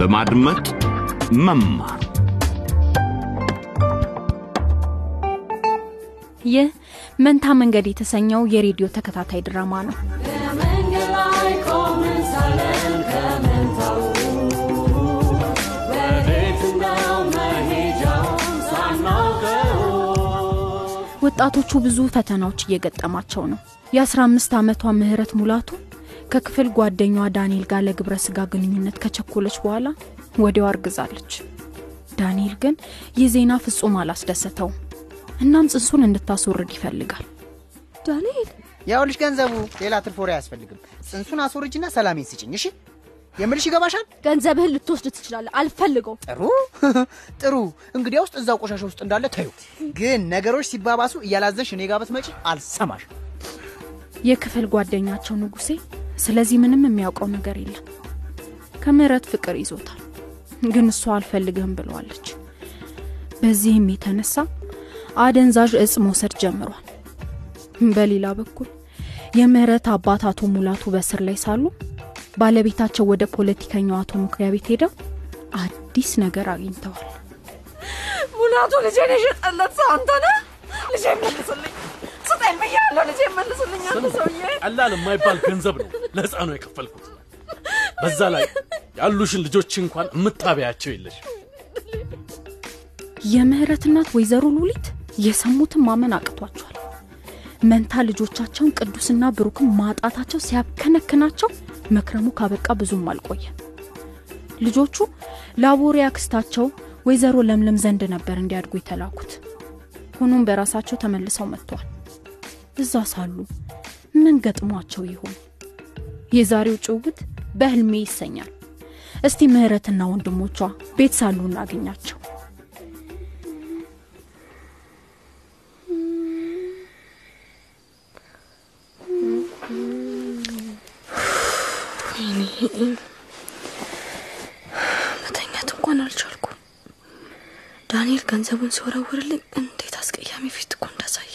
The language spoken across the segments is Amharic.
በማድመጥ መማር ይህ መንታ መንገድ የተሰኘው የሬዲዮ ተከታታይ ድራማ ነው። ወጣቶቹ ብዙ ፈተናዎች እየገጠማቸው ነው። የ15 ዓመቷ ምህረት ሙላቱ ከክፍል ጓደኛዋ ዳንኤል ጋር ለግብረ ስጋ ግንኙነት ከቸኮለች በኋላ ወዲያው አርግዛለች። ዳንኤል ግን ይህ ዜና ፍጹም አላስደሰተውም። እናም ጽንሱን እንድታስወርድ ይፈልጋል። ዳንኤል ያውልሽ ገንዘቡ ሌላ ትርፍ ወሬ አያስፈልግም። ጽንሱን አስወርጅና ሰላሜን ስጭኝ። እሺ የምልሽ ይገባሻል? ገንዘብህን ልትወስድ ትችላለህ። አልፈልገው። ጥሩ ጥሩ። እንግዲያ ውስጥ እዛው ቆሻሻ ውስጥ እንዳለ ተዩ። ግን ነገሮች ሲባባሱ እያላዘንሽ እኔ ጋር ብትመጪ አልሰማሽ። የክፍል ጓደኛቸው ንጉሴ ስለዚህ ምንም የሚያውቀው ነገር የለም። ከምህረት ፍቅር ይዞታል፣ ግን እሷ አልፈልግህም ብለዋለች። በዚህም የተነሳ አደንዛዥ እጽ መውሰድ ጀምሯል። በሌላ በኩል የምህረት አባት አቶ ሙላቱ በስር ላይ ሳሉ ባለቤታቸው ወደ ፖለቲከኛው አቶ መኩሪያ ቤት ሄደው አዲስ ነገር አግኝተዋል። ሙላቱ ልጄን የሸጠለት ሰው አንተ ነህ? ልጄ መልስልኝ፣ ስጠኝ ብያለሁ። ልጄ መልስልኝ። አንተ ሰውዬ ቀላል የማይባል ገንዘብ ነው ለሕፃኑ የከፈልኩት። በዛ ላይ ያሉሽን ልጆች እንኳን የምታበያቸው የለሽ። የምህረት እናት ወይዘሮ ሉሊት የሰሙትን ማመን አቅቷቸዋል። መንታ ልጆቻቸውን ቅዱስና ብሩክን ማጣታቸው ሲያከነክናቸው መክረሙ ካበቃ ብዙም አልቆየም። ልጆቹ ላቦሬ አክስታቸው ወይዘሮ ለምለም ዘንድ ነበር እንዲያድጉ የተላኩት። ሆኖም በራሳቸው ተመልሰው መጥተዋል። እዛ ሳሉ ምን ገጥሟቸው ይሆን? የዛሬው ጭውውት በህልሜ ይሰኛል። እስቲ ምህረትና ወንድሞቿ ቤት ሳሉ እናገኛቸው። መተኛት እንኳን አልቻልኩም። ዳንኤል ገንዘቡን ሲወረውርልኝ እንዴት አስቀያሚ ፊት እኮ እንዳሳየኝ።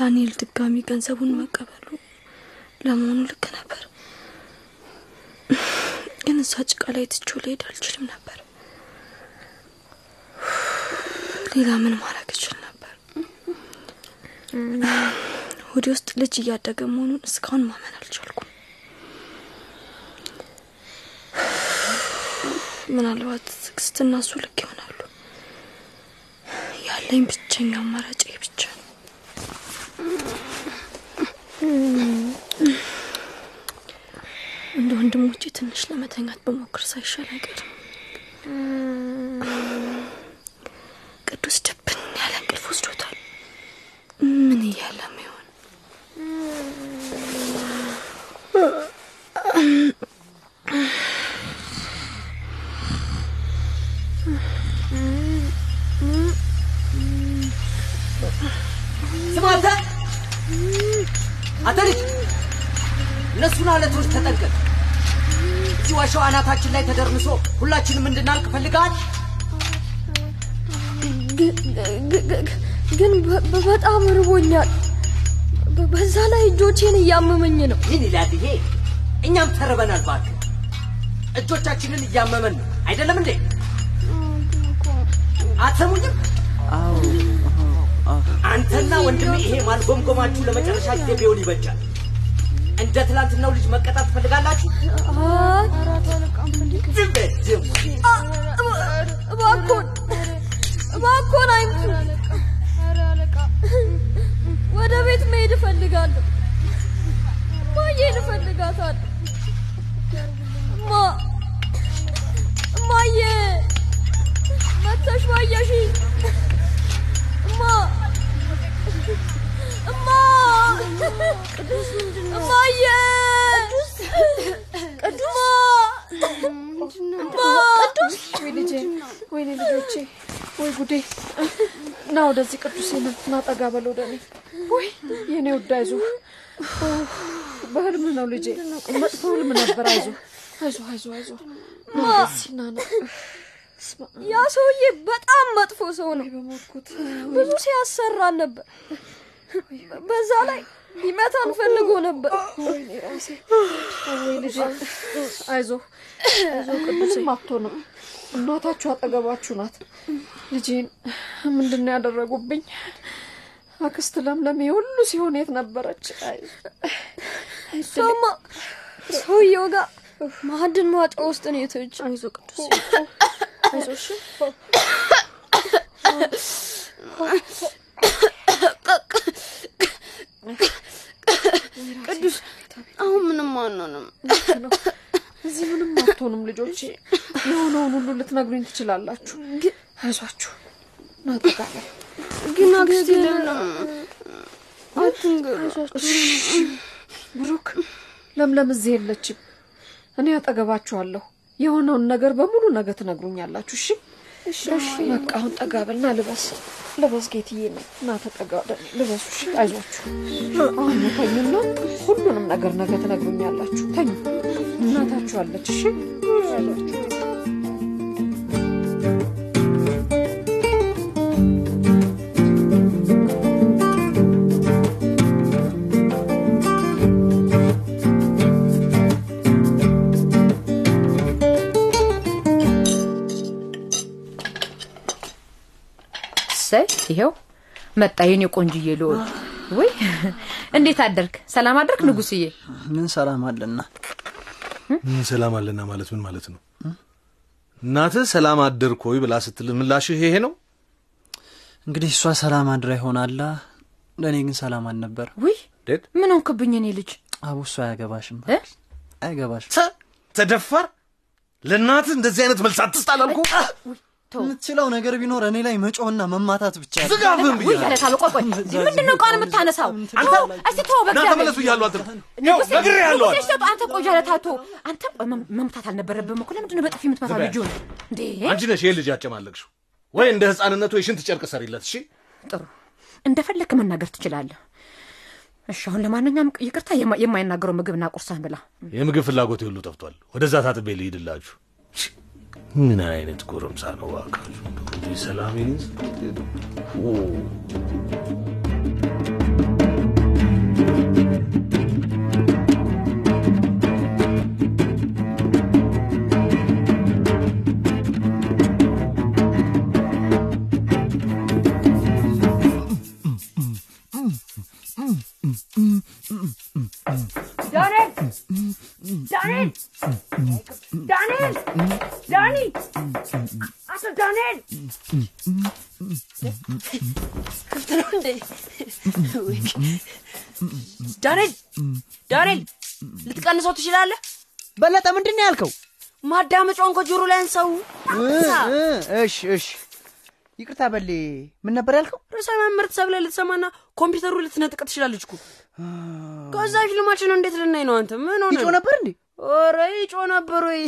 ከዳንኤል ድጋሚ ገንዘቡን መቀበሉ ለመሆኑ ልክ ነበር፣ ግን እዛ ጭቃ ላይ ትቼው ልሄድ አልችልም ነበር። ሌላ ምን ማድረግ እችል ነበር? ወደ ውስጥ ልጅ እያደገ መሆኑን እስካሁን ማመን አልቻልኩም። ምናልባት ትዕግስትና እሱ ልክ ይሆናሉ። ያለኝ ብቸኛ አማራጭ ይህ ብቻ ነው። እንደ ወንድሞቼ ትንሽ ለመተኛት በሞክር ሳይሻል አይቀርም። ቅዱስ ድብን ያለ እንቅልፍ ወስዶታል። ምን እያለም ይሆን? አንተ ልጅ እነሱን አለቶች ተጠንቀቅ። እዚህ ዋሻው አናታችን ላይ ተደርምሶ ሁላችንም እንድናልቅ ፈልጋል። ግን በጣም ርቦኛል። በዛ ላይ እጆቼን እያመመኝ ነው። ምን ይላል ይሄ? እኛም ተርበናል። እባክህ እጆቻችንን እያመመን ነው አይደለም እንዴ? አትሰሙኝም? አንተና ወንድም ይሄ ማልጎምጎማችሁ ለመጨረሻ ጊዜ ቢሆን ይበጃል። እንደ ትላንትናው ልጅ መቀጣት ትፈልጋላችሁ? ዝም በል አይምቱ። ወደ ቤት መሄድ እፈልጋለሁ። ማየን እፈልጋታለሁ። እማ እማዬ መተሽ ባየሽ እማ እማ እማዬ ቅዱስ ቅዱስ ወይ ልጄ፣ ወይኔ ልጆቼ፣ ወይ ጉዴ! ና ወደዚህ ቅዱሴ፣ ና ጠጋ በል ወደ እኔ። ወይ የኔ ውድ አይዞህ። በህልም ነው ልጄ፣ መጥፎ ህልም ነበር። አይዞህ አይዞህ አይዞህ አይዞህ። ና ና ያ ሰውዬ በጣም መጥፎ ሰው ነው። ብዙ ሲያሰራን ነበር። በዛ ላይ ሊመታን ፈልጎ ነበር። አይዞህ አይዞህ ቅዱስ፣ እናታችሁ አጠገባችሁ ናት። ልጄን ምንድን ነው ያደረጉብኝ? አክስት ለምለም ሁሉ ሲሆን የት ነበረች? ሰማ ሰውየው ጋር ማዕድን ማጫ ውስጥ ነው የተች። አይዞ ቅዱስ፣ አይዞ እሺ። ቅዱስ አሁን ምንም አንሆንም። እዚህ ምንም አትሆኑም ልጆቼ። የሆነውን ሁሉ ልትነግሩኝ ትችላላችሁ። አይዟችሁ ናጠቃለን ግን አክስቴ ብሩክ ለምለም እዚህ የለችም። እኔ አጠገባችኋለሁ። የሆነውን ነገር በሙሉ ነገ ትነግሩኛላችሁ። እሺ በቃ አሁን ጠጋ በልና ልበስ ልበስ። ጌትዬ ነው እና ተጠጋ ልበሱ። እሺ አይዟችሁ። አሁን ተኙና ሁሉንም ነገር ነገ ትነግሩኛላችሁ። ተኙ። እናታችሁ አለች። እሺ አይዟችሁ። እሰይ ይኸው መጣ የኔ ቆንጅዬ ልወድ ወይ እንዴት አደርክ ሰላም አደርክ ንጉስዬ ምን ሰላም አለና ምን ሰላም አለና ማለት ምን ማለት ነው? እናትህ ሰላም አደርክ ወይ ብላ ስትል ምላሽህ ይሄ ነው? እንግዲህ እሷ ሰላም አድራ ይሆናላ። ለእኔ ግን ሰላም አልነበር። ውይ ምን ሆንክብኝ እኔ ልጅ አቡ እሷ አያገባሽም እ? አያገባሽም። ተ- ተደፋር ለእናትህ እንደዚህ አይነት መልስ አትስጥ አላልኩህ? የምትችለው ነገር ቢኖር እኔ ላይ መጮህና መማታት ብቻ ቆይ ምንድን ነው ቃል የምታነሳው? ተው እስቲ ተው ና በእግዚአብሔር ተመለሱ እያሉ አንተ ቆይ ታቶ አንተ ቆይ መም- መምታት አልነበረብህም እኮ። ለምንድን ነው በጥፊ የምትመታ ዝም በይ። ልጁን እንዴ? አንቺ ነሽ ይሄ ልጅ ያጨማለቅሽው። ወይ እንደ ህፃንነቱ የሽንት ጨርቅ ሰሪለት። እሺ? ጥሩ። እንደፈለክ መናገር ትችላለህ። እሺ አሁን ለማንኛውም ይቅርታ የማ- የማይናገረው ምግብና ቁርስህን ብላ። የምግብ ፍላጎት ሁሉ ጠፍቷል። ወደዛ ታጥቤ ልሂድላችሁ ምን አይነት ጎረምሳ ነው? እባካችሁ ሰላም ክፍት ነው እንዴ? ወይ ዳንኤል ዳንኤል ልትቀንሰው ትችላለህ? በለጠ ምንድን ነው ያልከው? ማዳመጫውን ከጆሮ ላይ አንሳው። እሺ እሺ ይቅርታ በሌ ምን ነበር ያልከው? ርዕሰ መምህርት ሰብለ ልትሰማና ኮምፒውተሩ ልትነጥቅ ትችላለች እኮ። ከዛ ፊልማችን እንዴት ልናይ ነው? አንተ ምን ሆነ? ነበር እንዴ? ኧረ ይጮ ነበር ወይ?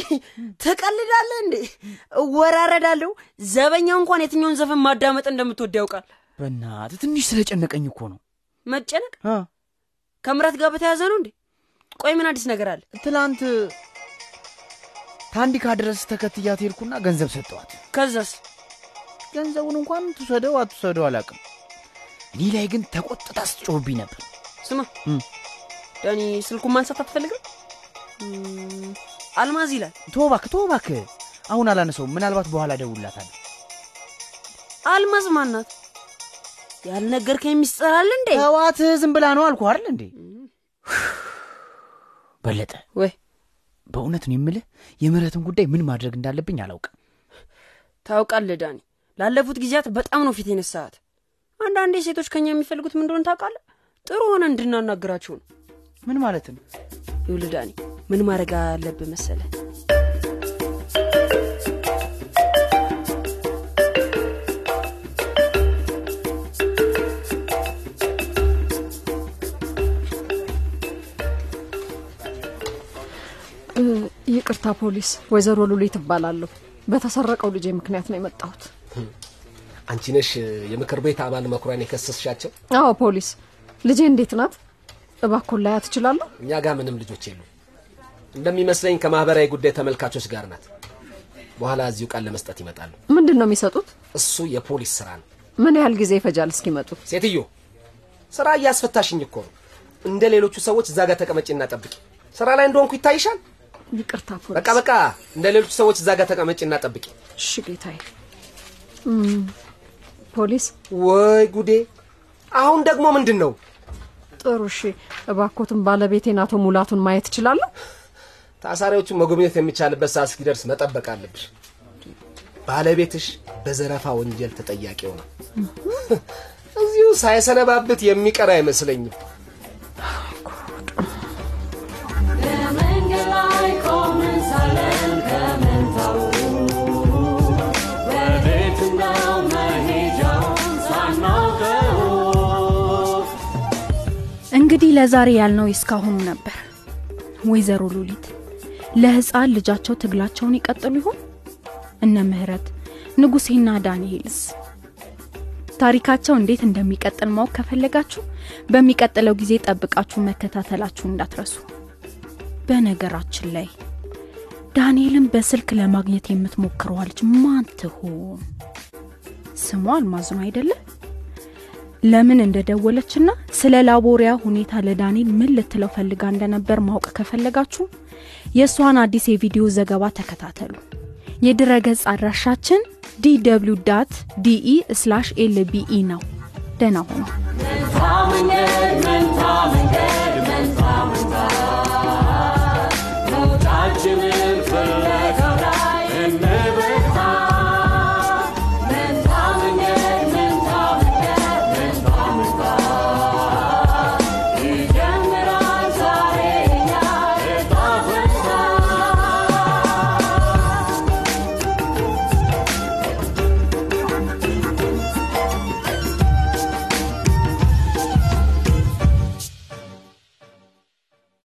ትቀልዳለህ እንዴ? እወራረዳለሁ። ዘበኛው እንኳን የትኛውን ዘፈን ማዳመጥ እንደምትወድ ያውቃል። በእናትህ ትንሽ ስለጨነቀኝ እኮ ነው። መጨነቅ አ፣ ከምረት ጋር በተያያዘ ነው እንዴ? ቆይ ምን አዲስ ነገር አለ? ትላንት ታንዲካ ድረስ ተከትያት ሄድኩና ገንዘብ ሰጠዋት። ከዛስ ገንዘቡን እንኳን ትውሰደው አትውሰደው አላውቅም። እኔ ላይ ግን ተቆጥታ ስትጮህብኝ ነበር። ስማ ዳኒ ስልኩን ማንሳት አትፈልግም? አልማዝ ይላል። ቶ እባክህ ቶ እባክህ አሁን አላነሰውም። ምናልባት በኋላ እደውልላታለሁ። አልማዝ ማናት? ያልነገርከኝ ሚስጥር አለ እንዴ? ተዋት፣ ዝም ብላ ነው አልኩህ አይደል እንዴ? በለጠ ወይ በእውነት ነው የምልህ የምህረትን ጉዳይ ምን ማድረግ እንዳለብኝ አላውቅም። ታውቃለህ ዳኒ፣ ላለፉት ጊዜያት በጣም ነው ፊት የነሳት። አንዳንዴ ሴቶች ከኛ የሚፈልጉት ምን እንደሆነ ታውቃለህ? ጥሩ ሆነ እንድናናግራቸው ነው። ምን ማለት ነው? ይኸውልህ ዳኒ፣ ምን ማድረግ አለብህ መሰለህ? ይቅርታ ፖሊስ፣ ወይዘሮ ሉሊ ትባላለሁ። በተሰረቀው ልጄ ምክንያት ነው የመጣሁት። አንቺ ነሽ የምክር ቤት አባል መኩሪያን የከሰስሻቸው? አዎ ፖሊስ፣ ልጄ እንዴት ናት? እባክዎን ላያት እችላለሁ? እኛ ጋር ምንም ልጆች የሉ። እንደሚመስለኝ ከማህበራዊ ጉዳይ ተመልካቾች ጋር ናት። በኋላ እዚሁ ቃል ለመስጠት ይመጣሉ። ምንድን ነው የሚሰጡት? እሱ የፖሊስ ስራ ነው። ምን ያህል ጊዜ ይፈጃል እስኪመጡ? ሴትዮ ስራ እያስፈታሽኝ እኮ ነው። እንደ ሌሎቹ ሰዎች እዛ ጋር ተቀመጭና ጠብቂ። ስራ ላይ እንደሆንኩ ይታይሻል። ይቅርታ ፖሊስ። በቃ በቃ፣ እንደ ሌሎቹ ሰዎች እዛ ጋር ተቀመጭና ጠብቂ። እሺ ጌታዬ። ፖሊስ ወይ ጉዴ! አሁን ደግሞ ምንድን ነው? ጥሩ እሺ። እባኮትን ባለቤቴን አቶ ሙላቱን ማየት እችላለሁ? ታሳሪዎቹን መጎብኘት የሚቻልበት ሰዓት እስኪደርስ መጠበቅ አለብሽ። ባለቤትሽ በዘረፋ ወንጀል ተጠያቂው ነው። እዚሁ ሳይሰነባብት የሚቀር አይመስለኝም። እንግዲህ ለዛሬ ያልነው እስካሁኑ ነበር። ወይዘሮ ሉሊት ለህፃን ልጃቸው ትግላቸውን ይቀጥሉ ይሆን? እነ ምህረት ንጉሴና ዳንኤልስ ታሪካቸው እንዴት እንደሚቀጥል ማወቅ ከፈለጋችሁ በሚቀጥለው ጊዜ ጠብቃችሁ መከታተላችሁ እንዳትረሱ። በነገራችን ላይ ዳንኤልን በስልክ ለማግኘት የምትሞክረዋ ልጅ ማን ትሆን? ስሟ አልማዝ ነው አይደለ? ለምን እንደደወለችና ስለ ላቦሪያ ሁኔታ ለዳንኤል ምን ልትለው ፈልጋ እንደነበር ማወቅ ከፈለጋችሁ የእሷን አዲስ የቪዲዮ ዘገባ ተከታተሉ። የድረገጽ አድራሻችን dw dot de slash lbe ነው። ደህና ሁኑ።